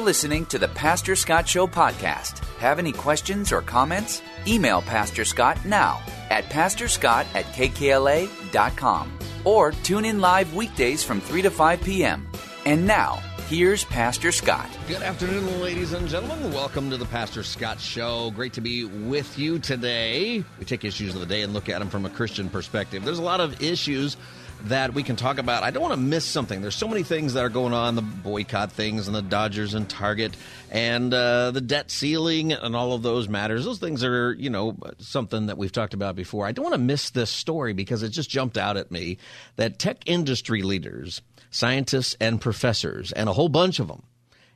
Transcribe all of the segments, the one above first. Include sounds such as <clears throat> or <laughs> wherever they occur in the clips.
You're listening to the Pastor Scott Show podcast. Have any questions or comments? Email Pastor Scott now at pastorscott at kkla.com or tune in live weekdays from 3 to 5 p.m. And now, here's Pastor Scott. Good afternoon, ladies and gentlemen. Welcome to the Pastor Scott Show. Great to be with you today. We take issues of the day and look at them from a Christian perspective. There's a lot of issues that we can talk about. I don't want to miss something. There's so many things that are going on the boycott things and the Dodgers and Target and uh, the debt ceiling and all of those matters. Those things are, you know, something that we've talked about before. I don't want to miss this story because it just jumped out at me that tech industry leaders, scientists, and professors, and a whole bunch of them,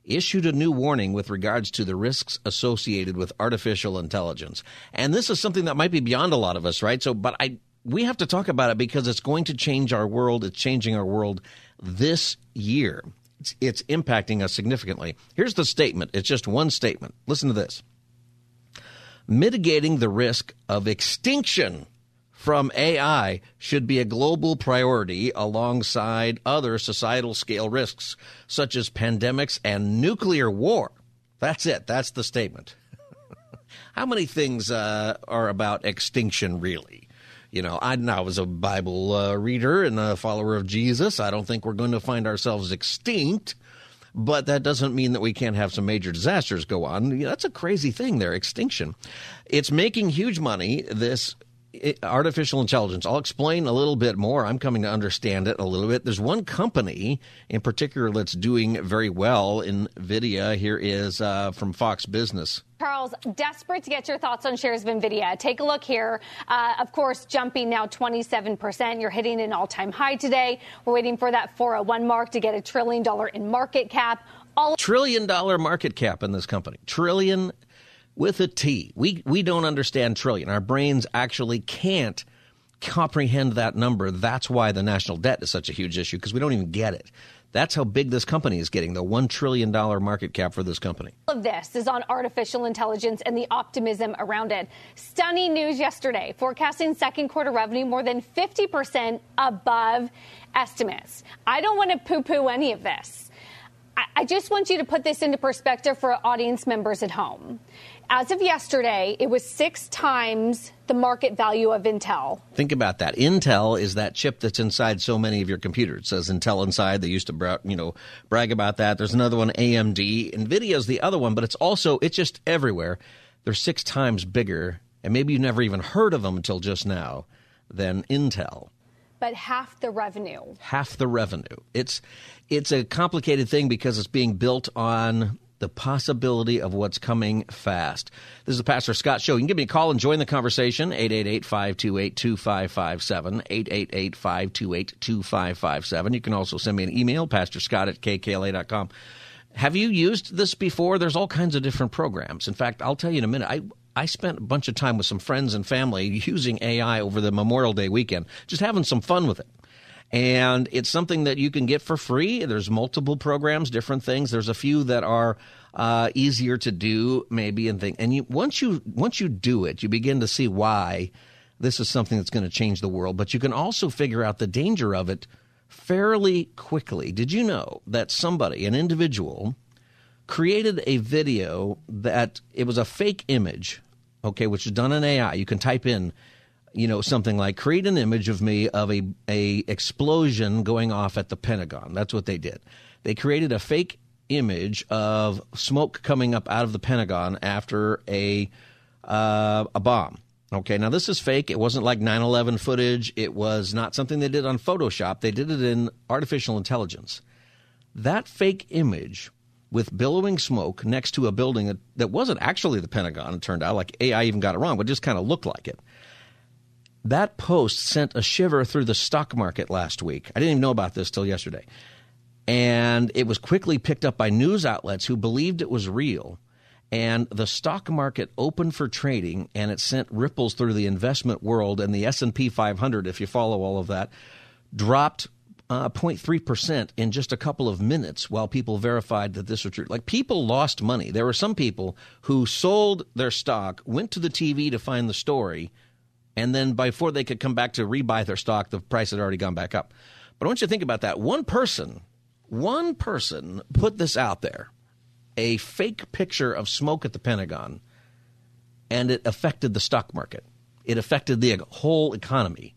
issued a new warning with regards to the risks associated with artificial intelligence. And this is something that might be beyond a lot of us, right? So, but I we have to talk about it because it's going to change our world. It's changing our world this year. It's, it's, impacting us significantly. Here's the statement. It's just one statement. Listen to this. Mitigating the risk of extinction from AI should be a global priority alongside other societal scale risks such as pandemics and nuclear war. That's it. That's the statement. <laughs> How many things uh, are about extinction, really? You know, I, I was a Bible uh, reader and a follower of Jesus. I don't think we're going to find ourselves extinct, but that doesn't mean that we can't have some major disasters go on. That's a crazy thing there, extinction. It's making huge money, this artificial intelligence. I'll explain a little bit more. I'm coming to understand it a little bit. There's one company in particular that's doing very well in NVIDIA. Here is uh, from Fox Business. Charles, desperate to get your thoughts on shares of NVIDIA. Take a look here. Uh, of course, jumping now 27%. You're hitting an all time high today. We're waiting for that 401 mark to get a trillion dollar in market cap. All trillion dollar market cap in this company. Trillion with a T. We we don't understand trillion. Our brains actually can't comprehend that number. That's why the national debt is such a huge issue because we don't even get it. That's how big this company is getting, the $1 trillion market cap for this company. All of this is on artificial intelligence and the optimism around it. Stunning news yesterday, forecasting second quarter revenue more than 50% above estimates. I don't want to poo poo any of this. I just want you to put this into perspective for audience members at home. As of yesterday, it was six times the market value of Intel. Think about that. Intel is that chip that's inside so many of your computers. It says Intel inside. They used to, you know, brag about that. There's another one, AMD. Nvidia is the other one, but it's also it's just everywhere. They're six times bigger, and maybe you never even heard of them until just now than Intel. But half the revenue. Half the revenue. It's it's a complicated thing because it's being built on the possibility of what's coming fast. This is the Pastor Scott Show. You can give me a call and join the conversation, 888-528-2557, 888-528-2557. You can also send me an email, pastorscott at kkla.com. Have you used this before? There's all kinds of different programs. In fact, I'll tell you in a minute. I I spent a bunch of time with some friends and family using AI over the Memorial Day weekend, just having some fun with it and it's something that you can get for free. There's multiple programs, different things. There's a few that are uh, easier to do, maybe, and thing. And you once you once you do it, you begin to see why this is something that's going to change the world. But you can also figure out the danger of it fairly quickly. Did you know that somebody, an individual, created a video that it was a fake image, okay, which is done in AI. You can type in you know, something like create an image of me of a, a explosion going off at the Pentagon. That's what they did. They created a fake image of smoke coming up out of the Pentagon after a uh, a bomb. Okay, now this is fake. It wasn't like 9 11 footage. It was not something they did on Photoshop. They did it in artificial intelligence. That fake image with billowing smoke next to a building that, that wasn't actually the Pentagon, it turned out, like AI even got it wrong, but just kind of looked like it. That post sent a shiver through the stock market last week. I didn't even know about this till yesterday. And it was quickly picked up by news outlets who believed it was real. And the stock market opened for trading, and it sent ripples through the investment world. And the S and P 500, if you follow all of that, dropped uh, 0.3% in just a couple of minutes while people verified that this was true. Like people lost money. There were some people who sold their stock, went to the TV to find the story, and then before they could come back to rebuy their stock, the price had already gone back up. But I want you to think about that. One person, one person put this out there, a fake picture of smoke at the Pentagon, and it affected the stock market. It affected the whole economy.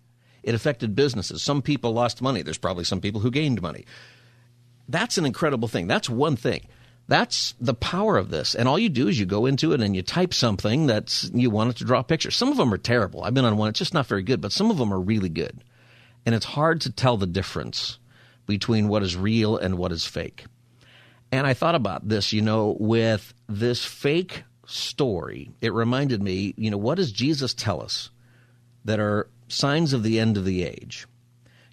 It affected businesses. Some people lost money. There's probably some people who gained money. That's an incredible thing. That's one thing. That's the power of this. And all you do is you go into it and you type something that you want it to draw a picture. Some of them are terrible. I've been on one, it's just not very good, but some of them are really good. And it's hard to tell the difference between what is real and what is fake. And I thought about this, you know, with this fake story, it reminded me, you know, what does Jesus tell us that are signs of the end of the age?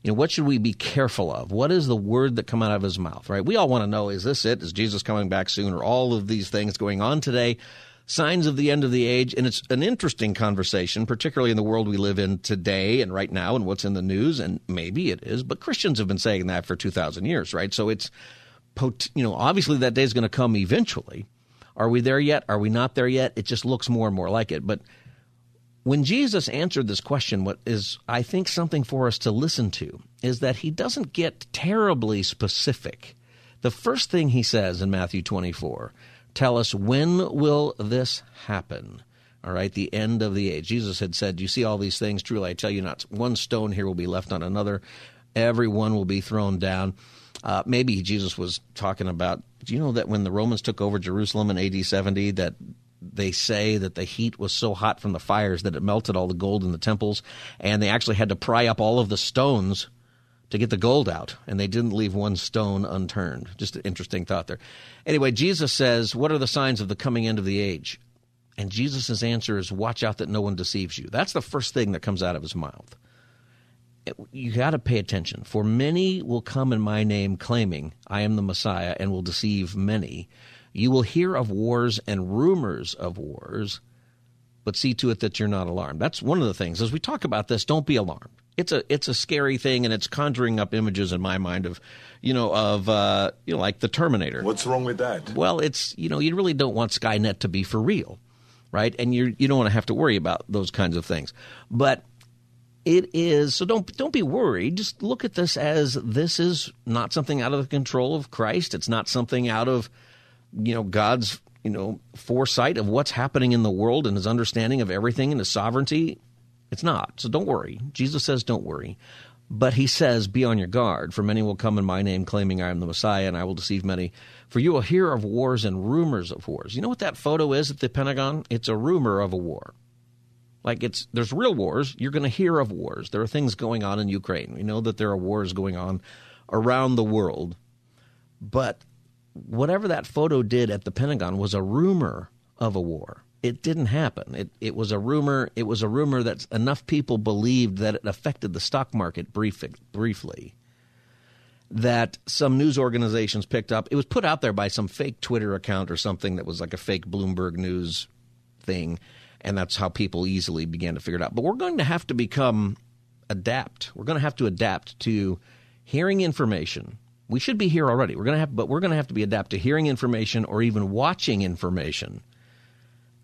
you know, what should we be careful of? What is the word that come out of his mouth, right? We all want to know, is this it? Is Jesus coming back soon? Or all of these things going on today? Signs of the end of the age. And it's an interesting conversation, particularly in the world we live in today and right now and what's in the news. And maybe it is, but Christians have been saying that for 2,000 years, right? So it's, you know, obviously that day is going to come eventually. Are we there yet? Are we not there yet? It just looks more and more like it. But when Jesus answered this question, what is, I think, something for us to listen to is that he doesn't get terribly specific. The first thing he says in Matthew 24 tell us when will this happen? All right, the end of the age. Jesus had said, You see all these things? Truly, I tell you, not one stone here will be left on another. Everyone will be thrown down. Uh, maybe Jesus was talking about, do you know that when the Romans took over Jerusalem in AD 70, that they say that the heat was so hot from the fires that it melted all the gold in the temples, and they actually had to pry up all of the stones to get the gold out, and they didn't leave one stone unturned. Just an interesting thought there. Anyway, Jesus says, What are the signs of the coming end of the age? And Jesus' answer is, Watch out that no one deceives you. That's the first thing that comes out of his mouth. You got to pay attention. For many will come in my name, claiming, I am the Messiah, and will deceive many. You will hear of wars and rumors of wars, but see to it that you're not alarmed. That's one of the things. As we talk about this, don't be alarmed. It's a it's a scary thing, and it's conjuring up images in my mind of, you know, of uh, you know, like the Terminator. What's wrong with that? Well, it's you know, you really don't want Skynet to be for real, right? And you you don't want to have to worry about those kinds of things, but it is so don't don't be worried just look at this as this is not something out of the control of Christ it's not something out of you know God's you know foresight of what's happening in the world and his understanding of everything and his sovereignty. It's not. So don't worry. Jesus says don't worry. But he says, Be on your guard, for many will come in my name, claiming I am the Messiah, and I will deceive many. For you will hear of wars and rumors of wars. You know what that photo is at the Pentagon? It's a rumor of a war. Like it's there's real wars. You're going to hear of wars. There are things going on in Ukraine. We know that there are wars going on around the world. But whatever that photo did at the Pentagon was a rumor of a war. It didn't happen. It it was a rumor. It was a rumor that enough people believed that it affected the stock market brief, briefly. That some news organizations picked up. It was put out there by some fake Twitter account or something that was like a fake Bloomberg News thing, and that's how people easily began to figure it out. But we're going to have to become adapt. We're going to have to adapt to hearing information we should be here already. We're going to have, but we're going to have to be adapt to hearing information or even watching information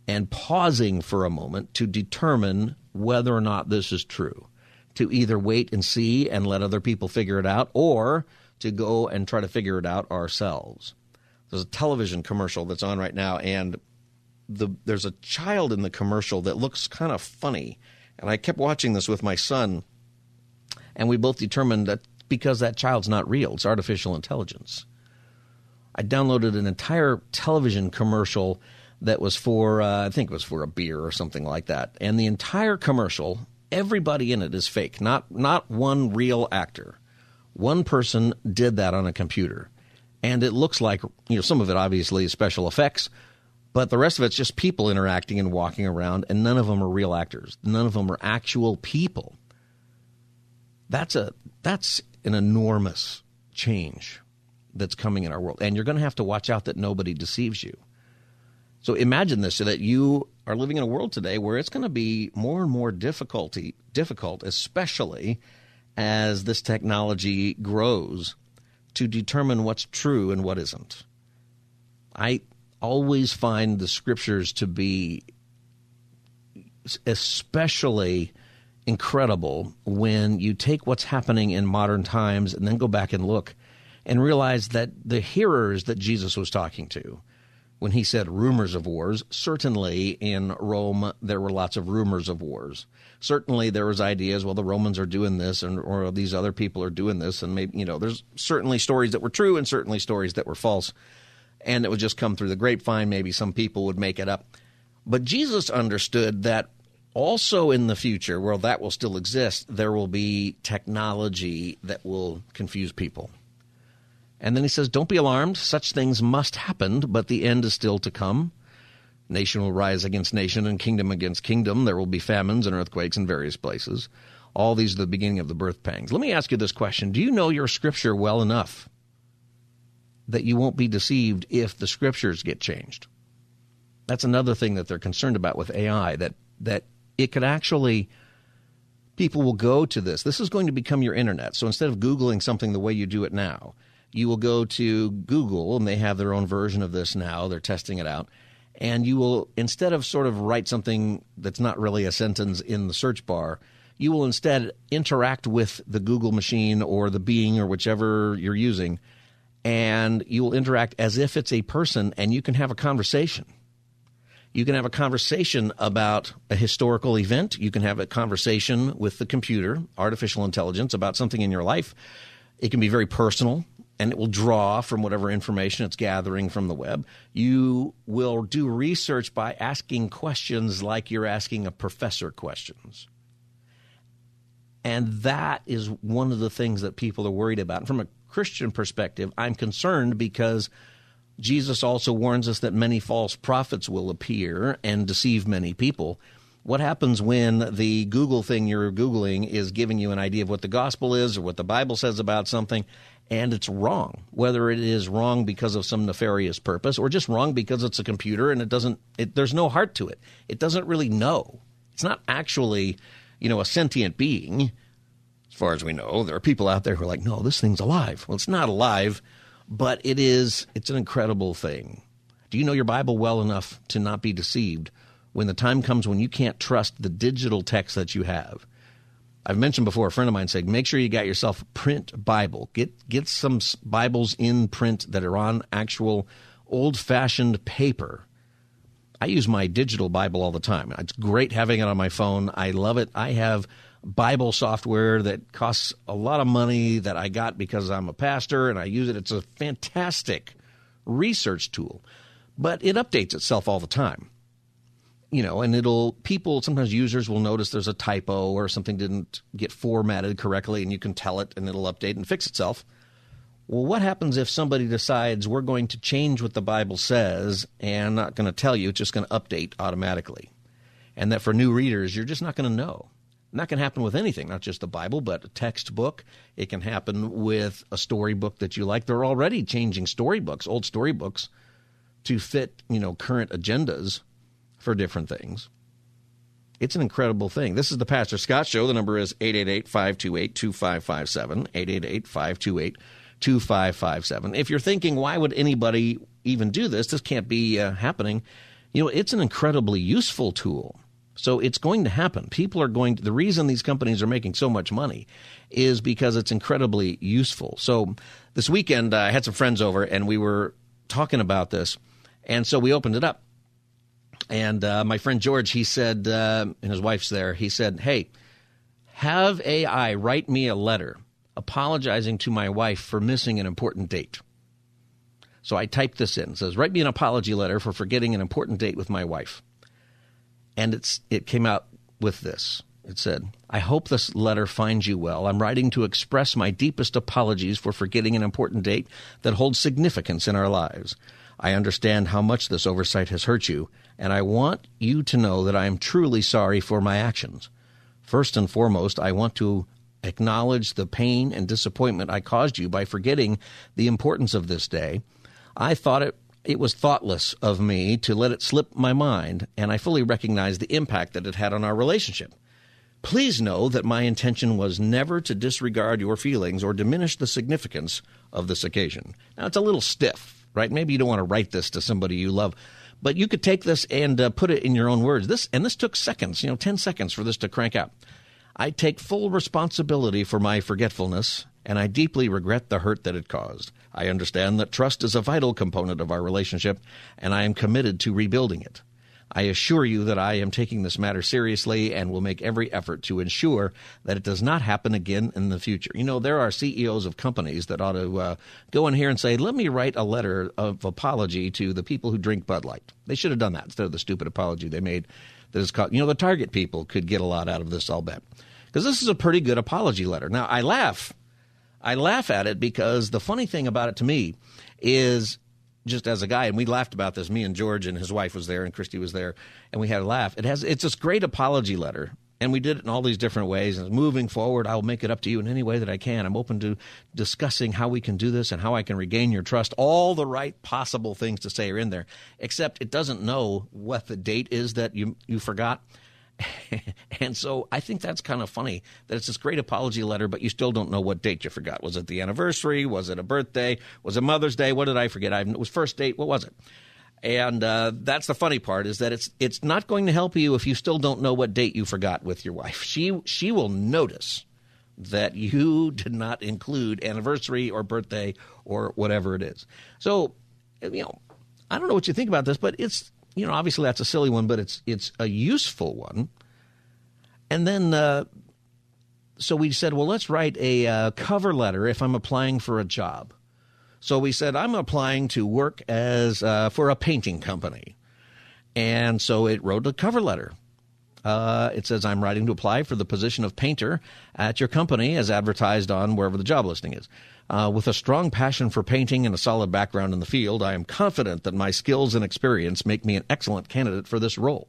and pausing for a moment to determine whether or not this is true. To either wait and see and let other people figure it out, or to go and try to figure it out ourselves. There's a television commercial that's on right now, and the, there's a child in the commercial that looks kind of funny. And I kept watching this with my son, and we both determined that because that child's not real. It's artificial intelligence. I downloaded an entire television commercial that was for, uh, I think it was for a beer or something like that. And the entire commercial, everybody in it is fake, not, not one real actor. One person did that on a computer. And it looks like, you know, some of it obviously is special effects, but the rest of it's just people interacting and walking around, and none of them are real actors. None of them are actual people. That's a that's an enormous change. that's coming in our world. And you're going to have to watch out that nobody deceives you. So imagine this so that you are living in a world today where it's going to be more and more difficulty difficult, especially as this technology grows, to determine what's true and what isn't. I always find the scriptures to be especially incredible when you take what's happening in modern times and then go back and look and realize that the hearers that Jesus was talking to, when he said rumors of wars, certainly in Rome there were lots of rumors of wars. Certainly there was ideas, well, the Romans are doing this, and or these other people are doing this, and maybe you know, there's certainly stories that were true and certainly stories that were false, and it would just come through the grapevine. Maybe some people would make it up, but Jesus understood that also in the future, where that will still exist, there will be technology that will confuse people. And then he says, Don't be alarmed. Such things must happen, but the end is still to come. Nation will rise against nation and kingdom against kingdom. There will be famines and earthquakes in various places. All these are the beginning of the birth pangs. Let me ask you this question Do you know your scripture well enough that you won't be deceived if the scriptures get changed? That's another thing that they're concerned about with AI, that, that it could actually people will go to this. This is going to become your internet. So instead of Googling something the way you do it now, you will go to Google, and they have their own version of this now. They're testing it out. And you will, instead of sort of write something that's not really a sentence in the search bar, you will instead interact with the Google machine or the Bing or whichever you're using, and you will interact as if it's a person and you can have a conversation. You can have a conversation about a historical event. You can have a conversation with the computer, artificial intelligence, about something in your life. It can be very personal and it will draw from whatever information it's gathering from the web. You will do research by asking questions like you're asking a professor questions. And that is one of the things that people are worried about. And from a Christian perspective, I'm concerned because Jesus also warns us that many false prophets will appear and deceive many people. What happens when the Google thing you're Googling is giving you an idea of what the gospel is or what the Bible says about something, and it's wrong, whether it is wrong because of some nefarious purpose or just wrong because it's a computer and it doesn't, it, there's no heart to it. It doesn't really know. It's not actually, you know, a sentient being. As far as we know, there are people out there who are like, no, this thing's alive. Well, it's not alive, but it is, it's an incredible thing. Do you know your Bible well enough to not be deceived when the time comes when you can't trust the digital text that you have? I've mentioned before, a friend of mine said, make sure you got yourself a print Bible. Get, get some Bibles in print that are on actual old fashioned paper. I use my digital Bible all the time. It's great having it on my phone. I love it. I have Bible software that costs a lot of money that I got because I'm a pastor and I use it. It's a fantastic research tool, but it updates itself all the time you know, and it'll people sometimes users will notice there's a typo or something didn't get formatted correctly, and you can tell it, and it'll update and fix itself. Well, what happens if somebody decides we're going to change what the Bible says and not going to tell you, it's just going to update automatically? And that for new readers, you're just not going to know. And that can happen with anything, not just the Bible, but a textbook. It can happen with a storybook that you like. They're already changing storybooks, old storybooks, to fit, you know, current agendas for different things. It's an incredible thing. This is the Pastor Scott Show. The number is 888 528 2557. 888 528 2557. If you're thinking, why would anybody even do this? This can't be uh, happening. You know, it's an incredibly useful tool. So it's going to happen. People are going to, the reason these companies are making so much money is because it's incredibly useful. So this weekend, uh, I had some friends over and we were talking about this. And so we opened it up and uh, my friend George, he said, uh, and his wife's there, he said, hey, have AI write me a letter apologizing to my wife for missing an important date. So I typed this in. It says, write me an apology letter for forgetting an important date with my wife. And it's, it came out with this. It said, I hope this letter finds you well. I'm writing to express my deepest apologies for forgetting an important date that holds significance in our lives. I understand how much this oversight has hurt you, and I want you to know that I am truly sorry for my actions. First and foremost, I want to acknowledge the pain and disappointment I caused you by forgetting the importance of this day. I thought it it was thoughtless of me to let it slip my mind, and I fully recognize the impact that it had on our relationship. Please know that my intention was never to disregard your feelings or diminish the significance of this occasion. Now, it's a little stiff, right? Maybe you don't want to write this to somebody you love, but you could take this and uh, put it in your own words. This and this took seconds, you know, 10 seconds for this to crank out. I take full responsibility for my forgetfulness and I deeply regret the hurt that it caused. I understand that trust is a vital component of our relationship, and I am committed to rebuilding it. I assure you that I am taking this matter seriously and will make every effort to ensure that it does not happen again in the future. You know, there are CEOs of companies that ought to uh, go in here and say, let me write a letter of apology to the people who drink Bud Light. They should have done that instead of the stupid apology they made that is called, you know, the Target people could get a lot out of this, I'll bet. Because this is a pretty good apology letter. Now, I laugh I laugh at it because the funny thing about it to me is just as a guy, and we laughed about this. Me and George and his wife was there, and Christy was there, and we had a laugh. It has it's this great apology letter, and we did it in all these different ways. And moving forward, I'll make it up to you in any way that I can. I'm open to discussing how we can do this and how I can regain your trust. All the right possible things to say are in there, except it doesn't know what the date is that you you forgot. <laughs> and so I think that's kind of funny that it's this great apology letter, but you still don't know what date you forgot. Was it the anniversary? Was it a birthday? Was it Mother's Day? What did I forget? I, it was first date. What was it? And uh, that's the funny part is that it's it's not going to help you if you still don't know what date you forgot with your wife. She she will notice that you <laughs> did not include anniversary or birthday or whatever it is. So, you know, I don't know what you think about this, but it's you know, obviously that's a silly one, but it's it's a useful one. And then, uh, so we said, well, let's write a uh, cover letter if I'm applying for a job. So we said, I'm applying to work as uh, for a painting company, and so it wrote a cover letter. Uh, it says, I'm writing to apply for the position of painter at your company as advertised on wherever the job listing is. Uh, with a strong passion for painting and a solid background in the field, I am confident that my skills and experience make me an excellent candidate for this role.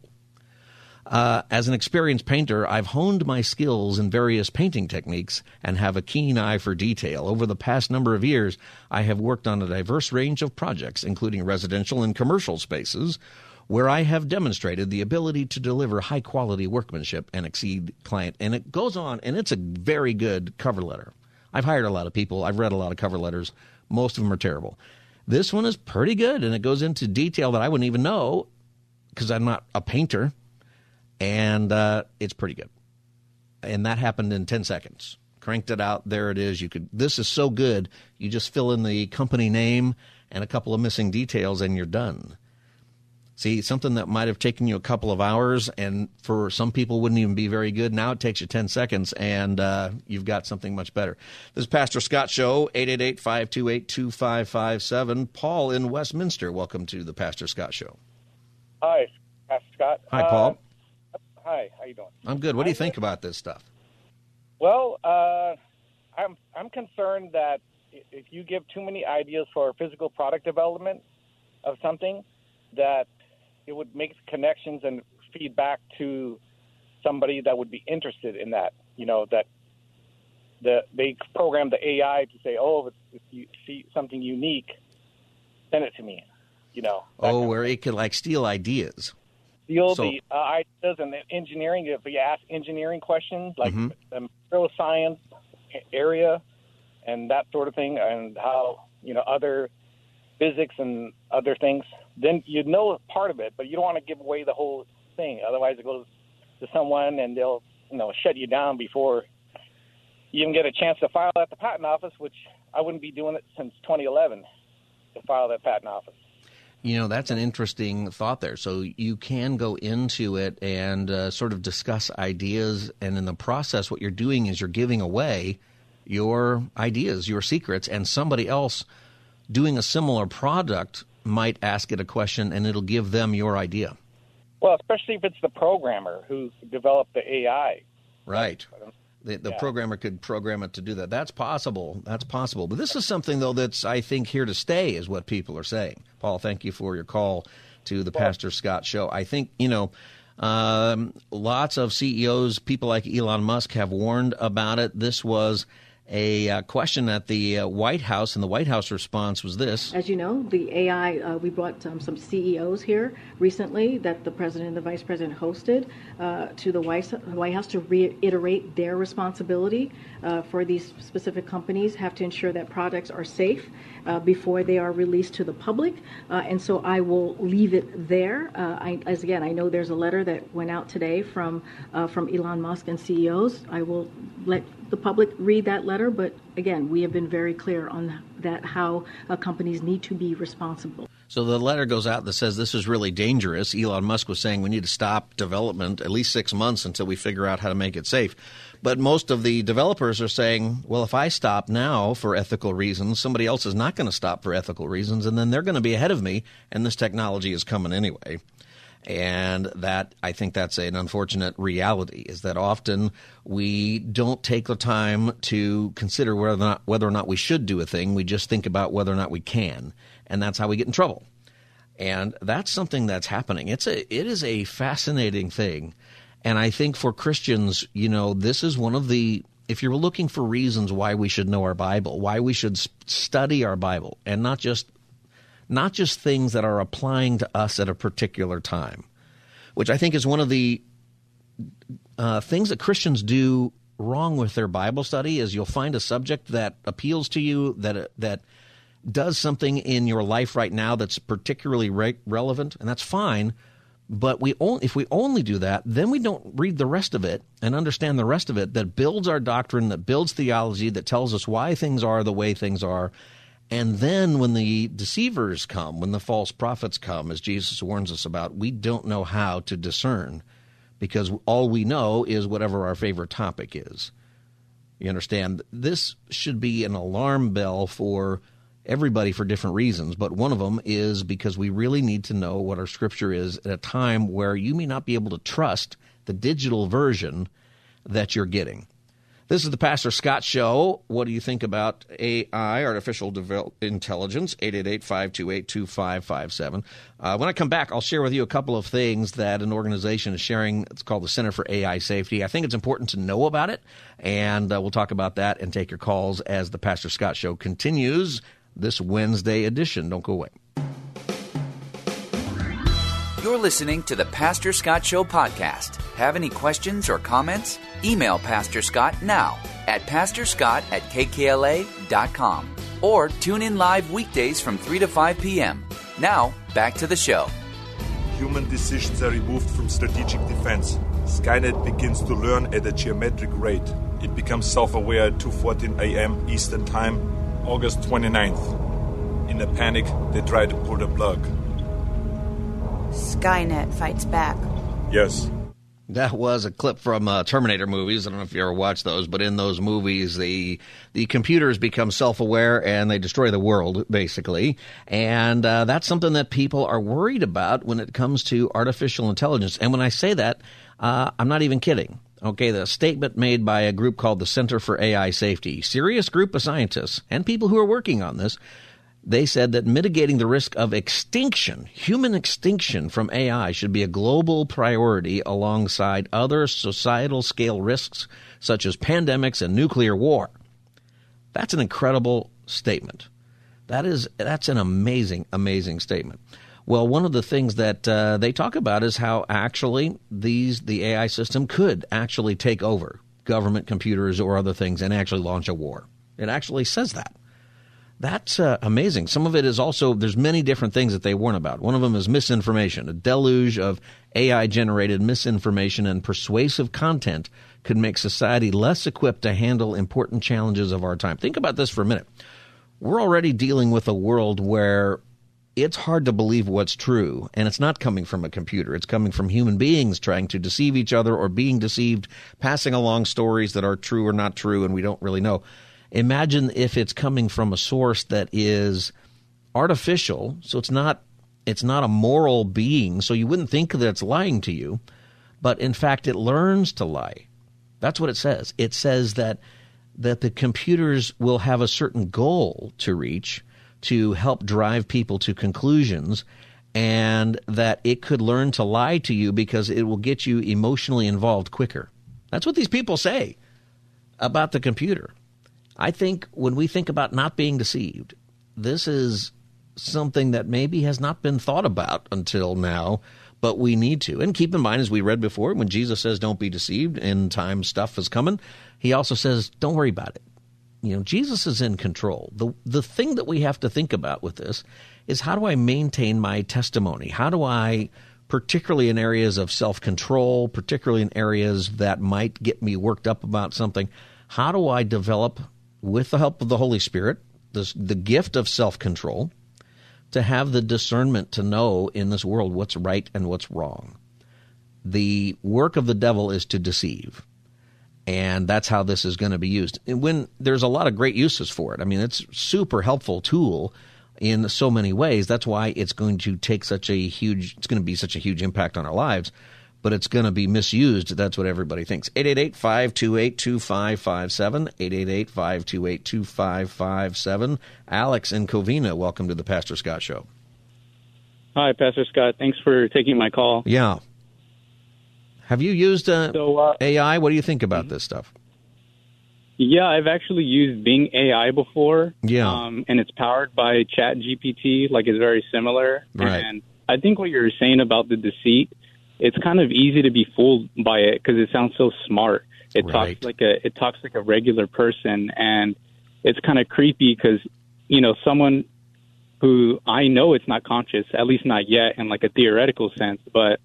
Uh, as an experienced painter, I've honed my skills in various painting techniques and have a keen eye for detail. Over the past number of years, I have worked on a diverse range of projects, including residential and commercial spaces, where I have demonstrated the ability to deliver high quality workmanship and exceed client. And it goes on, and it's a very good cover letter. I've hired a lot of people. I've read a lot of cover letters. Most of them are terrible. This one is pretty good, and it goes into detail that I wouldn't even know because I'm not a painter, and uh, it's pretty good. And that happened in 10 seconds. Cranked it out. There it is. You could. This is so good. You just fill in the company name and a couple of missing details, and you're done. See, something that might have taken you a couple of hours and for some people wouldn't even be very good. Now it takes you 10 seconds and uh, you've got something much better. This is Pastor Scott Show, 888 528 2557. Paul in Westminster, welcome to the Pastor Scott Show. Hi, Pastor Scott. Hi, Paul. Uh, hi, how you doing? I'm good. What do you think about this stuff? Well, uh, I'm I'm concerned that if you give too many ideas for physical product development of something, that it would make connections and feedback to somebody that would be interested in that. You know that the they program the AI to say, "Oh, if, if you see something unique, send it to me." You know. Oh, where it could like steal ideas. Steal so, the uh, ideas and the engineering. If you ask engineering questions like mm-hmm. the material science area and that sort of thing, and how you know other physics and other things, then you know part of it, but you don't want to give away the whole thing. Otherwise, it goes to someone and they'll you know shut you down before you even get a chance to file at the patent office, which I wouldn't be doing it since 2011 to file that patent office. You know, that's an interesting thought there. So you can go into it and uh, sort of discuss ideas, and in the process, what you're doing is you're giving away your ideas, your secrets, and somebody else doing a similar product might ask it a question and it'll give them your idea. Well, especially if it's the programmer who developed the AI. Right. The, the yeah. programmer could program it to do that. That's possible. That's possible. But this is something, though, that's, I think, here to stay, is what people are saying. Paul, thank you for your call to the well, Pastor Scott show. I think, you know, Um, lots of CEOs, people like Elon Musk, have warned about it. This was a uh, question at the uh, White House, and the White House response was this. As you know, the AI, uh, we brought um, some CEOs here recently that the president and the vice president hosted uh, to the White, House to reiterate their responsibility uh, for these specific companies, have to ensure that products are safe uh, before they are released to the public. and so I will leave it there. I, as again, I know there's a letter that went out today from from Elon Musk and CEOs. I will let the public read that letter, but again, we have been very clear on that how uh, companies need to be responsible. So the letter goes out that says this is really dangerous. Elon Musk was saying we need to stop development at least six months until we figure out how to make it safe. But most of the developers are saying, well, if I stop now for ethical reasons, somebody else is not going to stop for ethical reasons, and then they're going to be ahead of me, and this technology is coming anyway. And that I think that's an unfortunate reality is that often we don't take the time to consider whether or not whether or not we should do a thing. We just think about whether or not we can, and that's how we get in trouble. And that's something that's happening. It's a it is a fascinating thing. And I think for Christians, you know, this is one of the if you're looking for reasons why we should know our Bible, why we should study our Bible and not just not just things that are applying to us at a particular time, which I think is one of the uh, things that Christians do wrong with their Bible study is you'll find a subject that appeals to you that that does something in your life right now that's particularly re- relevant, and that's fine. But we only, if we only do that, then we don't read the rest of it and understand the rest of it that builds our doctrine, that builds theology, that tells us why things are the way things are, and then when the deceivers come, when the false prophets come, as Jesus warns us about, we don't know how to discern because all we know is whatever our favorite topic is. You understand? This should be an alarm bell for everybody for different reasons, but one of them is because we really need to know what our scripture is at a time where you may not be able to trust the digital version that you're getting. This is the Pastor Scott Show. What do you think about AI, artificial devel- intelligence? 888-528-2557. Uh, when I come back, I'll share with you a couple of things that an organization is sharing. It's called the Center for AI Safety. I think it's important to know about it, and uh, we'll talk about that and take your calls as the Pastor Scott Show continues this Wednesday edition. Don't go away. You're listening to the Pastor Scott Show podcast. Have any questions or comments? Email Pastor Scott now at pastorscott at kkla.com or tune in live weekdays from 3 to 5 p.m. Now, back to the show. Human decisions are removed from strategic defense. Skynet begins to learn at a geometric rate. It becomes self-aware at 2:14 a.m. Eastern Time, August 29th. In a panic, they try to pull the plug. Skynet fights back. Yes. That was a clip from uh, Terminator movies. I don't know if you ever watched those, but in those movies, the the computers become self aware and they destroy the world, basically. And uh, that's something that people are worried about when it comes to artificial intelligence. And when I say that, uh, I'm not even kidding. Okay, the statement made by a group called the Center for AI Safety, serious group of scientists and people who are working on this they said that mitigating the risk of extinction, human extinction from AI, should be a global priority alongside other societal scale risks such as pandemics and nuclear war. That's an incredible statement. That is that's an amazing, amazing statement. Well, one of the things that uh, they talk about is how actually these the AI system could actually take over government computers or other things and actually launch a war. It actually says that. That's uh, amazing. Some of it is also, there's many different things that they warn about. One of them is misinformation. A deluge of AI generated misinformation and persuasive content could make society less equipped to handle important challenges of our time. Think about this for a minute. We're already dealing with a world where it's hard to believe what's true, and it's not coming from a computer. It's coming from human beings trying to deceive each other or being deceived, passing along stories that are true or not true, and we don't really know. Imagine if it's coming from a source that is artificial, so it's not it's not a moral being, so you wouldn't think that it's lying to you, but in fact it learns to lie. That's what it says. It says that that the computers will have a certain goal to reach to help drive people to conclusions and that it could learn to lie to you because it will get you emotionally involved quicker. That's what these people say about the computer. I think when we think about not being deceived, this is something that maybe has not been thought about until now, but we need to. And keep in mind, as we read before, when Jesus says, don't be deceived, in time stuff is coming, he also says, don't worry about it. You know, Jesus is in control. The, the thing that we have to think about with this is how do I maintain my testimony? How do I, particularly in areas of self control, particularly in areas that might get me worked up about something, how do I develop, with the help of the Holy Spirit, this, the gift of self control, to have the discernment to know in this world what's right and what's wrong? The work of the devil is to deceive and that's how this is going to be used. And when there's a lot of great uses for it, I mean, it's super helpful tool in so many ways. That's why it's going to take such a huge, it's going to be such a huge impact on our lives, but it's going to be misused. That's what everybody thinks. 888 528 2557. 888 528 2557. Alex in Covina, welcome to the Pastor Scott Show. Hi, Pastor Scott. Thanks for taking my call. Yeah. Have you used uh, so, uh, AI? What do you think about this stuff? Yeah, I've actually used Bing AI before. Yeah. Um, and it's powered by Chat GPT, like it's very similar. Right. And I think what you're saying about the deceit, it's kind of easy to be fooled by it because it sounds so smart. It right. talks like a it talks like a regular person, and it's kind of creepy because you know someone who I know it's not conscious, at least not yet, in like a theoretical sense, but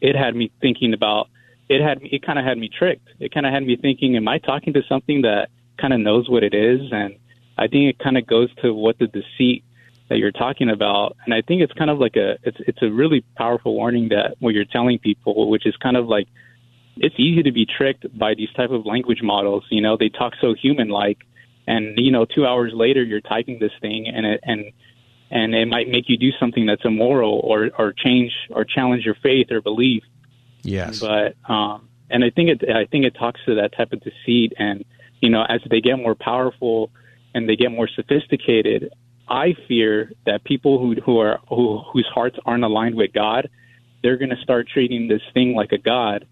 it had me thinking about it had it kind of had me tricked. It kind of had me thinking, am I talking to something that kind of knows what it is? And I think it kind of goes to what the deceit that you're talking about. And I think it's kind of like a it's it's a really powerful warning that what you're telling people, which is kind of like it's easy to be tricked by these type of language models. You know, they talk so human like, and you know, two hours later you're typing this thing, and it and and it might make you do something that's immoral or or change or challenge your faith or belief. Yes. But um, and I think it I think it talks to that type of deceit, and you know, as they get more powerful and they get more sophisticated, I fear that people who who are who, whose hearts aren't aligned with God, they're going to start treating this thing like a god.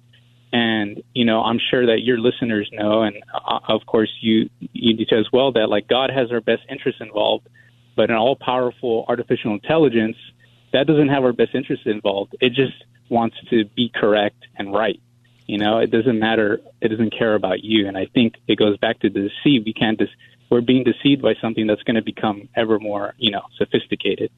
And you know, I'm sure that your listeners know, and uh, of course you you do as well, that like God has our best interests involved but an all powerful artificial intelligence, that doesn't have our best interests involved. It just wants to be correct and right. You know, it doesn't matter. It doesn't care about you. And I think it goes back to the deceit. We can't just, we're being deceived by something that's going to become ever more, you know, sophisticated.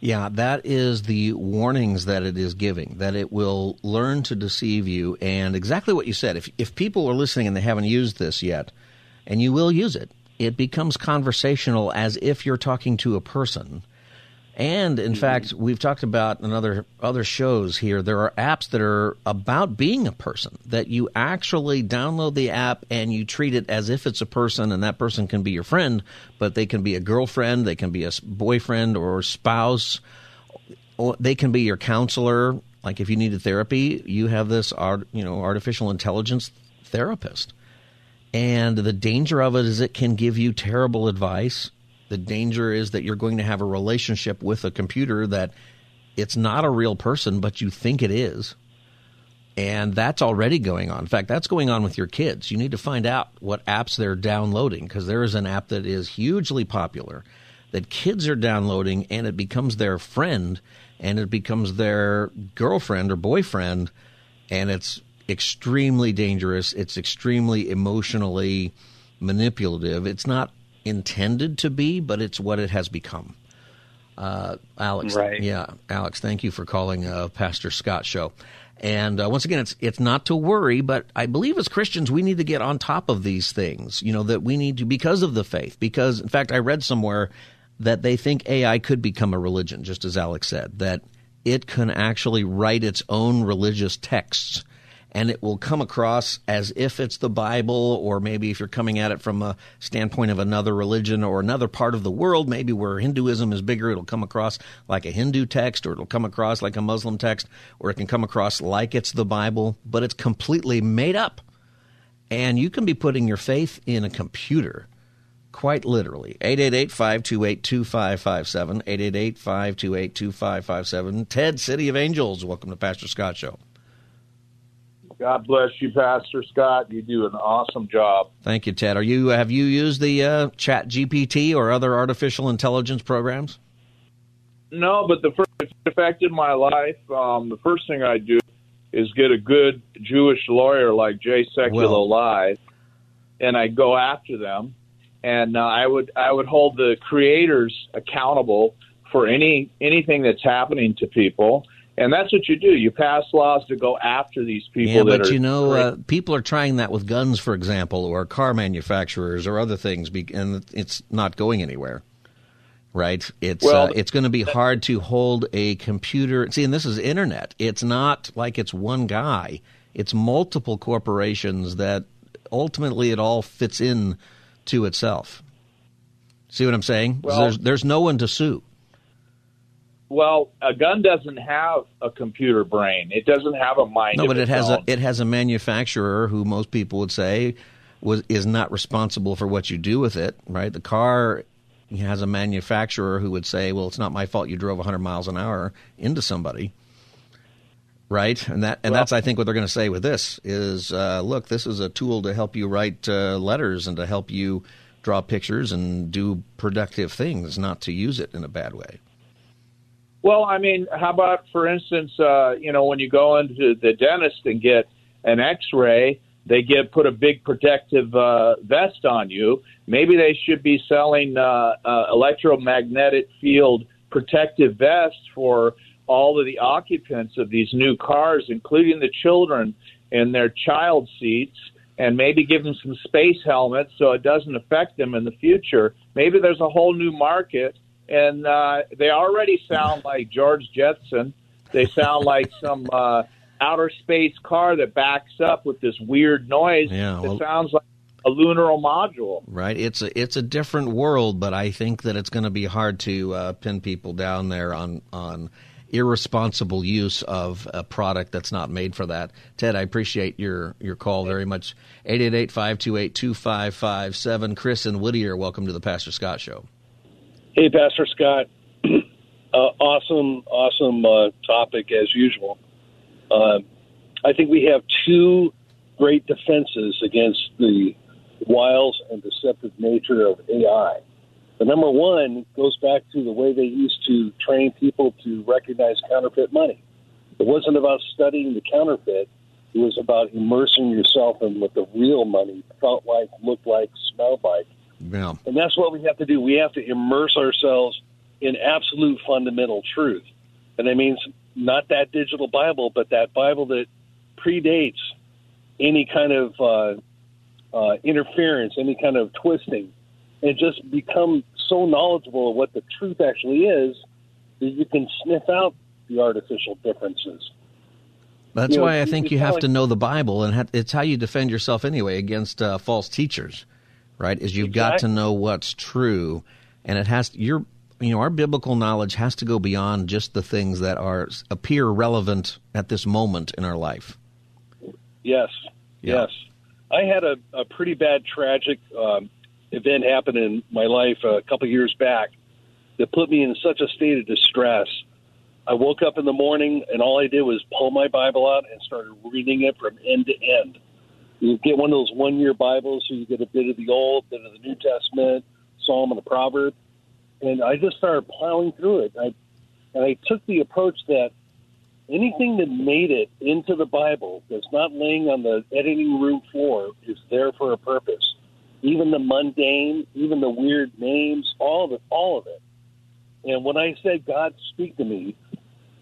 Yeah, that is the warnings that it is giving, that it will learn to deceive you. And exactly what you said. If, if people are listening and they haven't used this yet, and you will use it, it becomes conversational as if you're talking to a person. And in mm-hmm. fact, we've talked about in other other shows here. There are apps that are about being a person that you actually download the app and you treat it as if it's a person, and that person can be your friend, but they can be a girlfriend, they can be a boyfriend or spouse, or they can be your counselor. Like if you needed therapy, you have this art, you know artificial intelligence therapist and the danger of it is it can give you terrible advice. The danger is that you're going to have a relationship with a computer that it's not a real person, but you think it is. And that's already going on. In fact, that's going on with your kids. You need to find out what apps they're downloading because there is an app that is hugely popular that kids are downloading and it becomes their friend and it becomes their girlfriend or boyfriend and it's extremely dangerous. It's extremely emotionally manipulative. It's not intended to be, but it's what it has become. Uh, Alex, right. yeah, Alex, thank you for calling uh, Pastor Scott Show. And uh, once again, it's it's not to worry, but I believe as Christians we need to get on top of these things. You know that we need to because of the faith. Because in fact, I read somewhere that they think AI could become a religion, just as Alex said, that it can actually write its own religious texts and it will come across as if it's the Bible, or maybe if you're coming at it from a standpoint of another religion or another part of the world, maybe where Hinduism is bigger, it'll come across like a Hindu text, or it'll come across like a Muslim text, or it can come across like it's the Bible, but it's completely made up. And you can be putting your faith in a computer quite literally. 888-528-2557, 888-528-2557. Ted, City of Angels, welcome to Pastor Scott Show. God bless you, Pastor Scott. You do an awesome job. Thank you, Ted. Are you have you used the uh, Chat GPT or other artificial intelligence programs? No, but the first it affected my life. Um, the first thing I do is get a good Jewish lawyer like Jay Sekulow Well- Live, and I go after them, and uh, I would I would hold the creators accountable for any anything that's happening to people. And that's what you do. You pass laws to go after these people. yeah, but you know, uh, people are trying that with guns, for example, or car manufacturers or other things, and it's not going anywhere. Right? It's Well, uh, it's going to be hard to hold a computer. See, and this is internet. It's not like it's one guy. It's multiple corporations that ultimately it all fits in to itself. See what I'm saying? Well- there's there's no one to sue. Well, a gun doesn't have a computer brain. It doesn't have a mind. No, but it has own. a it has a manufacturer who most people would say was is not responsible for what you do with it, right? The car has a manufacturer who would say, "Well, it's not my fault you drove 100 miles an hour into somebody." Right, and that and Well- that's I think what they're going to say with this is, uh, look, this is a tool to help you write uh, letters and to help you draw pictures and do productive things, not to use it in a bad way. Well, I mean, how about, for instance, uh, you know, when you go into the dentist and get an X-ray, they get put a big protective uh, vest on you. Maybe they should be selling uh, uh, electromagnetic field protective vests for all of the occupants of these new cars, including the children in their child seats, and maybe give them some space helmets so it doesn't affect them in the future. Maybe there's a whole new market and uh, they already sound like George Jetson. They sound like some uh, outer space car that backs up with this weird noise. Yeah, well- it sounds like a lunar module. Right. It's a it's a different world, but I think that it's going to be hard to uh, pin people down there on on irresponsible use of a product that's not made for that. Ted, I appreciate your your call very much. 888-528-2557. Chris and Whittier, welcome to the Pastor Scott Show. Hey, Pastor Scott. <clears throat> uh, awesome, awesome uh, topic as usual. Uh, I think we have two great defenses against the wiles and deceptive nature of AI. The number one goes back to the way they used to train people to recognize counterfeit money. It wasn't about studying the counterfeit. It was about immersing yourself in what the real money felt like, looked like, smelled like. Yeah. And that's what we have to do. We have to immerse ourselves in absolute fundamental truth. And that means not that digital Bible, but that Bible that predates any kind of uh, uh, interference, any kind of twisting, and just become so knowledgeable of what the truth actually is that you can sniff out the artificial differences. That's You know, why I think you have like- to know the Bible, and ha- it's how you defend yourself anyway against uh, false teachers, right? Is you've got to know what's true, and it has your you know our biblical knowledge has to go beyond just the things that are appear relevant at this moment in our life. Yes, Yeah. yes. I had a, a pretty bad tragic um, event happen in my life a couple years back that put me in such a state of distress. I woke up in the morning and all I did was pull my Bible out and started reading it from end to end. You get one of those one year Bibles, so you get a bit of the Old, bit of the New Testament, Psalm, and the Proverb. And I just started plowing through it. I, and I took the approach that anything that made it into the Bible that's not laying on the editing room floor is there for a purpose. Even the mundane, even the weird names, all of it, all of it. And when I said, God, speak to me,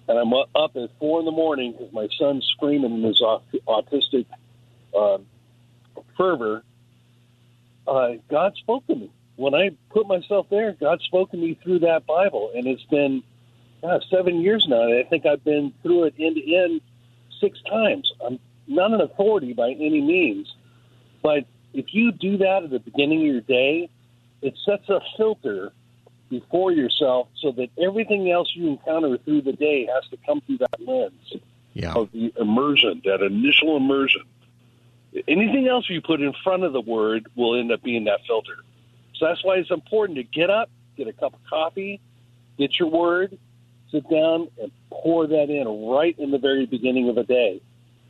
and I'm up at four in the morning because my son's screaming in his autistic um, fervor, uh, God spoke to me. When I put myself there, God spoke to me through that Bible. And it's been God, seven years now, and I think I've been through it end to end six times. I'm not an authority by any means, but if you do that at the beginning of your day, it sets a filter before yourself so that everything else you encounter through the day has to come through that lens Yeah. of the immersion, that initial immersion. Anything else you put in front of the word will end up being that filter. So that's why it's important to get up, get a cup of coffee, get your word, sit down, and pour that in right in the very beginning of the day.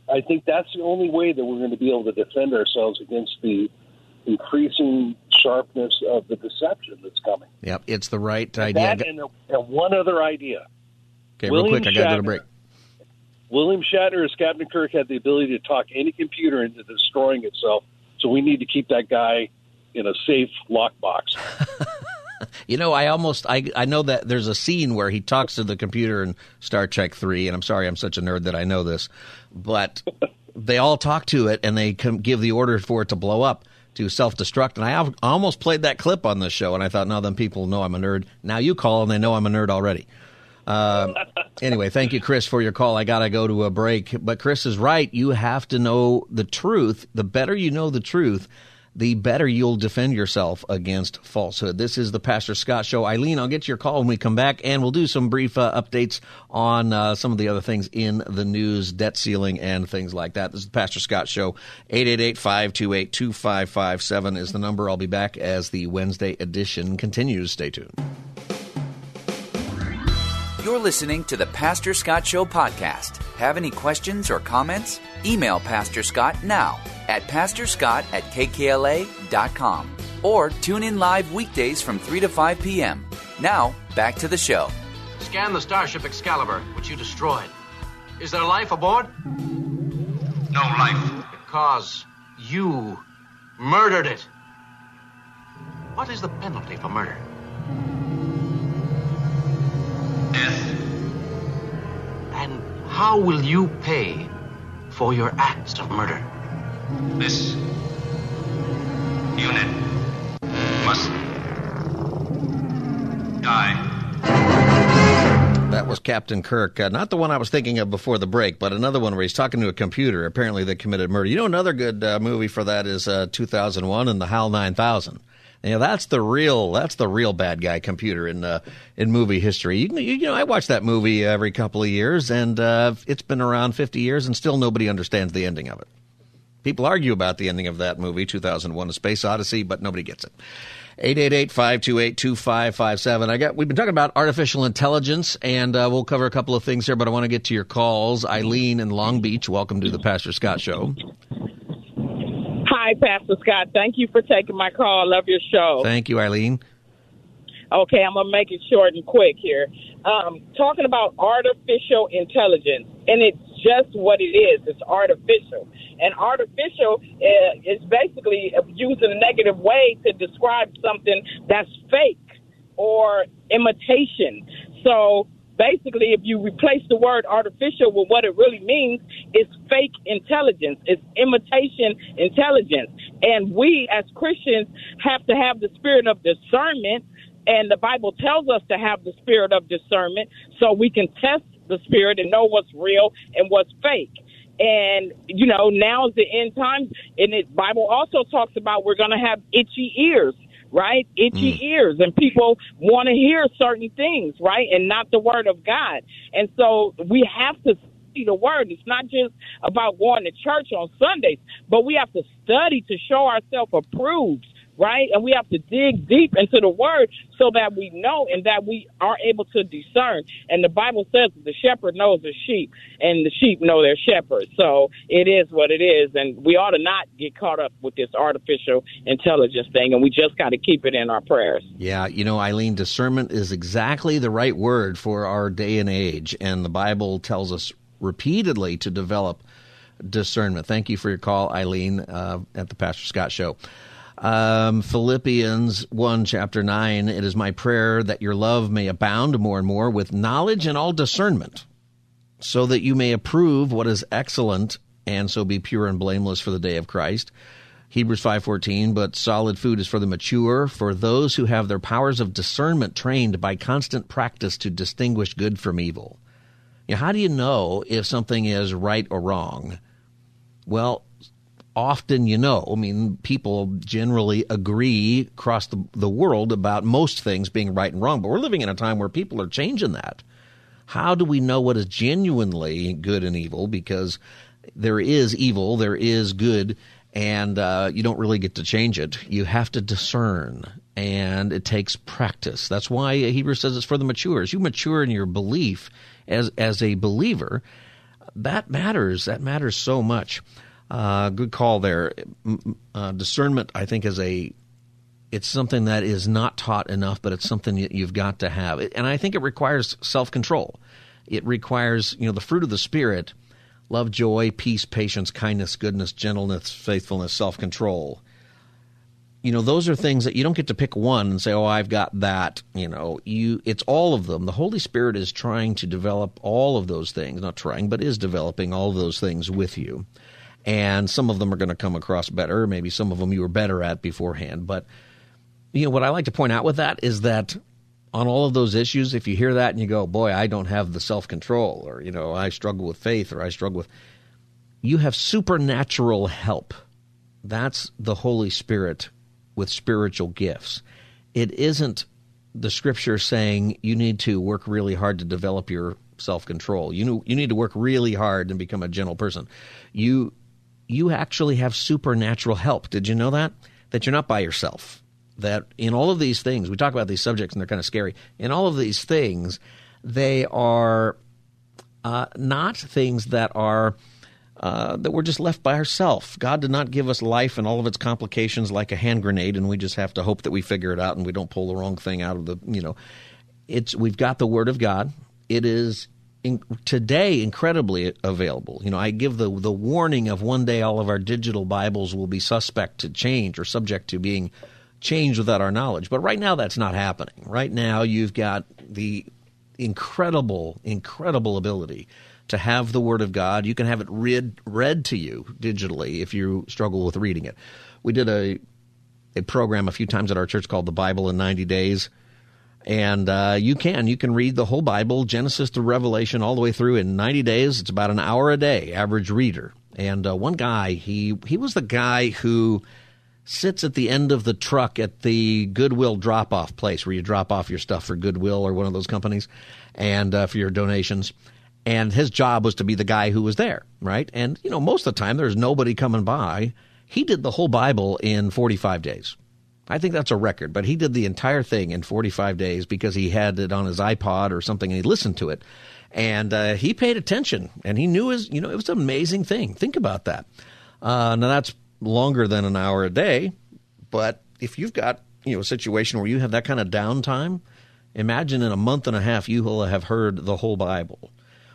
I think that's the only way that we're going to be able to defend ourselves against the increasing sharpness of the deception that's coming. Yep, it's the right idea. That and, and one other idea. Okay, real quick, I got to go to break. William Shatner as Captain Kirk had the ability to talk any computer into destroying itself, so we need to keep that guy in a safe lockbox. <laughs> You know, I almost I I know that there's a scene where he talks to the computer in Star Trek Three, and I'm sorry, I'm such a nerd that I know this, but <laughs> they all talk to it and they can give the order for it to blow up to self destruct. And I al- almost played that clip on this show, and I thought, now then people know I'm a nerd. Now you call and they know I'm a nerd already. Uh, <laughs> anyway, thank you, Chris, for your call. I got to go to a break. But Chris is right. You have to know the truth. The better you know the truth, the better you'll defend yourself against falsehood. This is the Pastor Scott Show. Eileen, I'll get your call when we come back, and we'll do some brief uh, updates on uh, some of the other things in the news, debt ceiling, and things like that. This is the Pastor Scott Show. 888 528 2557 is the number. I'll be back as the Wednesday edition continues. Stay tuned. You're listening to the Pastor Scott Show podcast. Have any questions or comments? Email Pastor Scott now at pastorscott at kkla.com or tune in live weekdays from 3 to 5 p.m. Now, back to the show. Scan the Starship Excalibur, which you destroyed. Is there life aboard? No life. Because you murdered it. What is the penalty for murder? Death. And how will you pay for your acts of murder? This unit must die. That was Captain Kirk. Uh, not the one I was thinking of before the break, but another one where he's talking to a computer. Apparently, they committed murder. You know, another good uh, movie for that is uh, 2001 and the HAL 9000. Know, that's the real that's the real bad guy computer in uh, in movie history. You, you know, I watch that movie every couple of years, and uh, it's been around 50 years, and still nobody understands the ending of it. People argue about the ending of that movie, 2001: A Space Odyssey, but nobody gets it. 888-528-2557. I got we've been talking about artificial intelligence and uh, we'll cover a couple of things here but I want to get to your calls. Eileen in Long Beach, welcome to the Pastor Scott show. Hi, Pastor Scott. Thank you for taking my call. I love your show. Thank you, Eileen. Okay, I'm gonna make it short and quick here. Um, talking about artificial intelligence, and it's just what it is. It's artificial, and artificial uh, is basically used in a negative way to describe something that's fake or imitation. So basically, if you replace the word artificial with what it really means, it's fake intelligence. It's imitation intelligence. And we as Christians have to have the spirit of discernment. And the Bible tells us to have the spirit of discernment so we can test the spirit and know what's real and what's fake. And, you know, now is the end times. And the Bible also talks about we're going to have itchy ears right? Itchy mm. ears, and people want to hear certain things, right? And not the word of God. And so we have to study the word. It's not just about going to church on Sundays, but we have to study to show ourselves approved. Right? And we have to dig deep into the word so that we know and that we are able to discern. And the Bible says the shepherd knows the sheep and the sheep know their shepherd. So it is what it is. And we ought to not get caught up with this artificial intelligence thing. And we just got to keep it in our prayers. Yeah, you know, Eileen, discernment is exactly the right word for our day and age, and the Bible tells us repeatedly to develop discernment. Thank you for your call, Eileen, uh, at the Pastor Scott Show. Um, Philippians 1, chapter 9, it is my prayer that your love may abound more and more with knowledge and all discernment, so that you may approve what is excellent and so be pure and blameless for the day of Christ. Hebrews 5:14 but solid food is for the mature for those who have their powers of discernment trained by constant practice to distinguish good from evil. Now, how do you know if something is right or wrong? Well, often you know. I mean, people generally agree across the, the world about most things being right and wrong, but we're living in a time where people are changing that. How do we know what is genuinely good and evil? Because there is evil, there is good, and uh, you don't really get to change it. You have to discern. and it takes practice. That's why Hebrews says it's for the mature. As you mature in your belief as as a believer, that matters. That matters so much. Uh, good call there. Uh, discernment, I think, is a it's something that is not taught enough, but it's something that you've got to have. And I think it requires self control. It requires, you know, the fruit of the Spirit love, joy, peace, patience, kindness, goodness, gentleness, faithfulness, self control. You know, those are things that you don't get to pick one and say, "Oh, I've got that." You know, you it's all of them. The Holy Spirit is trying to develop all of those things, not trying, but is developing all of those things with you. And some of them are going to come across better, maybe some of them you were better at beforehand, but you know what I like to point out with that is that on all of those issues, if you hear that and you go, boy, I don't have the self control, or, you know, I struggle with faith, or I struggle with. You have supernatural help. That's the Holy Spirit with spiritual gifts. It isn't the scripture saying you need to work really hard to develop your self control. You know, you need to work really hard and become a gentle person. You you actually have supernatural help. Did you know that? That you're not by yourself that in all of these things, we talk about these subjects and they're kind of scary. In all of these things, they are uh, not things that are uh, that we're just left by ourselves. God did not give us life and all of its complications like a hand grenade, and we just have to hope that we figure it out and we don't pull the wrong thing out of the you know. It's we've got the Word of God. It is in, today incredibly available. You know, I give the the warning of one day all of our digital Bibles will be suspect to change or subject to being changed without our knowledge. But right now, that's not happening. Right now, you've got the incredible, incredible ability to have the Word of God. You can have it read read to you digitally if you struggle with reading it. We did a a program a few times at our church called the Bible in 90 Days. And uh, you can you can read the whole Bible, Genesis to Revelation, all the way through in 90 days. It's about an hour a day, average reader. And uh, one guy, he he was the guy who sits at the end of the truck at the Goodwill drop off place where you drop off your stuff for Goodwill or one of those companies and uh, for your donations. And his job was to be the guy who was there, right? And, you know, most of the time there's nobody coming by. He did the whole Bible in 45 days. I think that's a record, but he did the entire thing in 45 days because he had it on his iPod or something and he listened to it. And uh, he paid attention and he knew his, you know, it was an amazing thing. Think about that. Uh, now that's longer than an hour a day, but if you've got you know a situation where you have that kind of downtime, imagine in a month and a half you will have heard the whole Bible.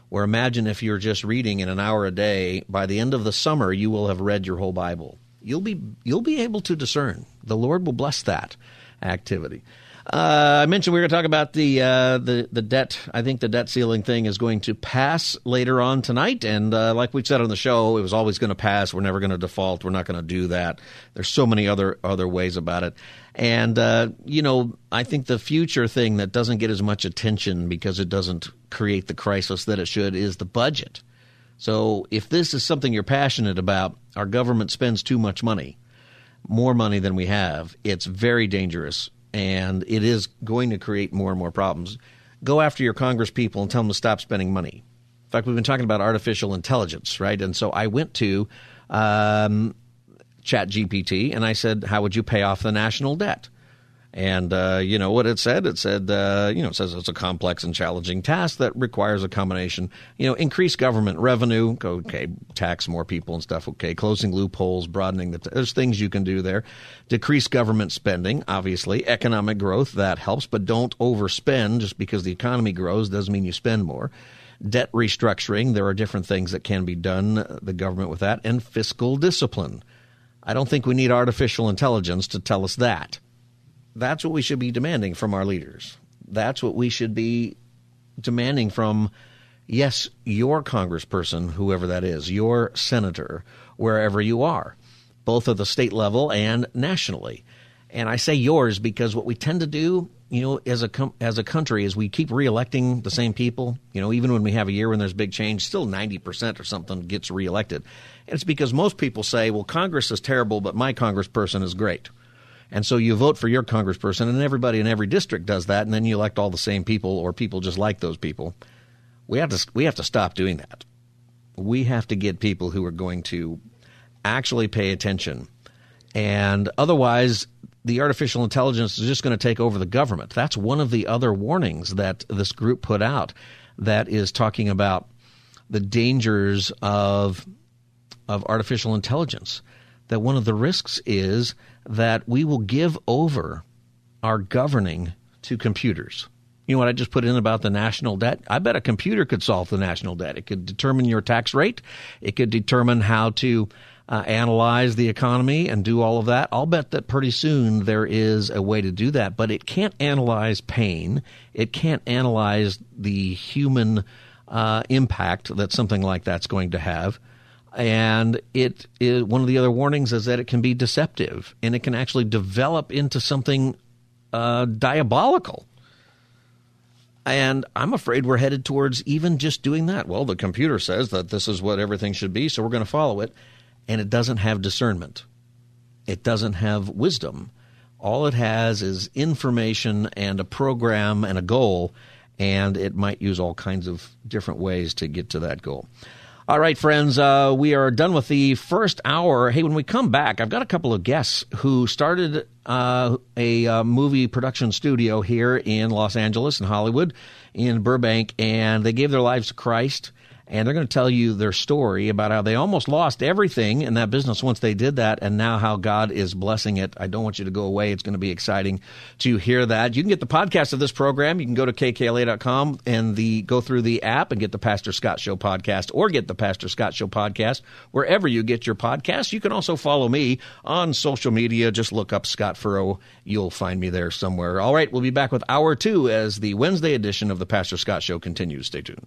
Or imagine if you're just reading in an hour a day, by the end of the summer you will have read your whole Bible. You'll be you'll be able to discern. The Lord will bless that activity. Uh, I mentioned we were going to talk about the uh, the the debt. I think the debt ceiling thing is going to pass later on tonight, and uh, like we said on the show, it was always going to pass. We're never going to default. We're not going to do that. There's so many other other ways about it, and uh, you know, I think the future thing that doesn't get as much attention because it doesn't create the crisis that it should is the budget. So if this is something you're passionate about, our government spends too much money more money than we have, it's very dangerous and it is going to create more and more problems. Go after your Congress people and tell them to stop spending money. In fact, we've been talking about artificial intelligence, right? And so I went to um, Chat GPT and I said, How would you pay off the national debt? And uh, you know what it said? It said, uh, you know, it says it's a complex and challenging task that requires a combination, you know, increase government revenue, okay, tax more people and stuff, okay, closing loopholes, broadening the, t- there's things you can do there. Decrease government spending, obviously, economic growth, that helps, but don't overspend just because the economy grows doesn't mean you spend more debt restructuring. There are different things that can be done, uh, the government with that, and fiscal discipline. I don't think we need artificial intelligence to tell us that. That's what we should be demanding from our leaders. That's what we should be demanding from, yes, your congressperson, whoever that is, your senator, wherever you are, both at the state level and nationally. And I say yours because what we tend to do, you know, as a com- as a country, is we keep reelecting the same people. You know, even when we have a year when there's big change, still ninety percent or something gets reelected. And it's because most people say, "Well, Congress is terrible, but my congressperson is great." And so you vote for your congressperson, and everybody in every district does that, and then you elect all the same people or people just like those people. We have to we have to stop doing that. We have to get people who are going to actually pay attention, and otherwise the artificial intelligence is just going to take over the government. That's one of the other warnings that this group put out that is talking about the dangers of of artificial intelligence. That one of the risks is that we will give over our governing to computers. You know what I just put in about the national debt? I bet a computer could solve the national debt. It could determine your tax rate. It could determine how to uh, analyze the economy and do all of that. I'll bet that pretty soon there is a way to do that, but it can't analyze pain. It can't analyze the human uh, impact that something like that's going to have. And it is, one of the other warnings is that it can be deceptive and it can actually develop into something uh, diabolical. And I'm afraid we're headed towards even just doing that. Well, the computer says that this is what everything should be, so we're going to follow it. And it doesn't have discernment, it doesn't have wisdom. All it has is information and a program and a goal, and it might use all kinds of different ways to get to that goal. All right, friends, uh, we are done with the first hour. Hey, when we come back, I've got a couple of guests who started uh, a uh, movie production studio here in Los Angeles and Hollywood, in Burbank, and they gave their lives to Christ and they're going to tell you their story about how they almost lost everything in that business once they did that, and now how God is blessing it. I don't want you to go away. It's going to be exciting to hear that. You can get the podcast of this program. You can go to kkla.com and the go through the app and get the Pastor Scott Show podcast, or get the Pastor Scott Show podcast wherever you get your podcast. You can also follow me on social media. Just look up Scott Furrow. You'll find me there somewhere. All right, we'll be back with hour two as the Wednesday edition of the Pastor Scott Show continues. Stay tuned.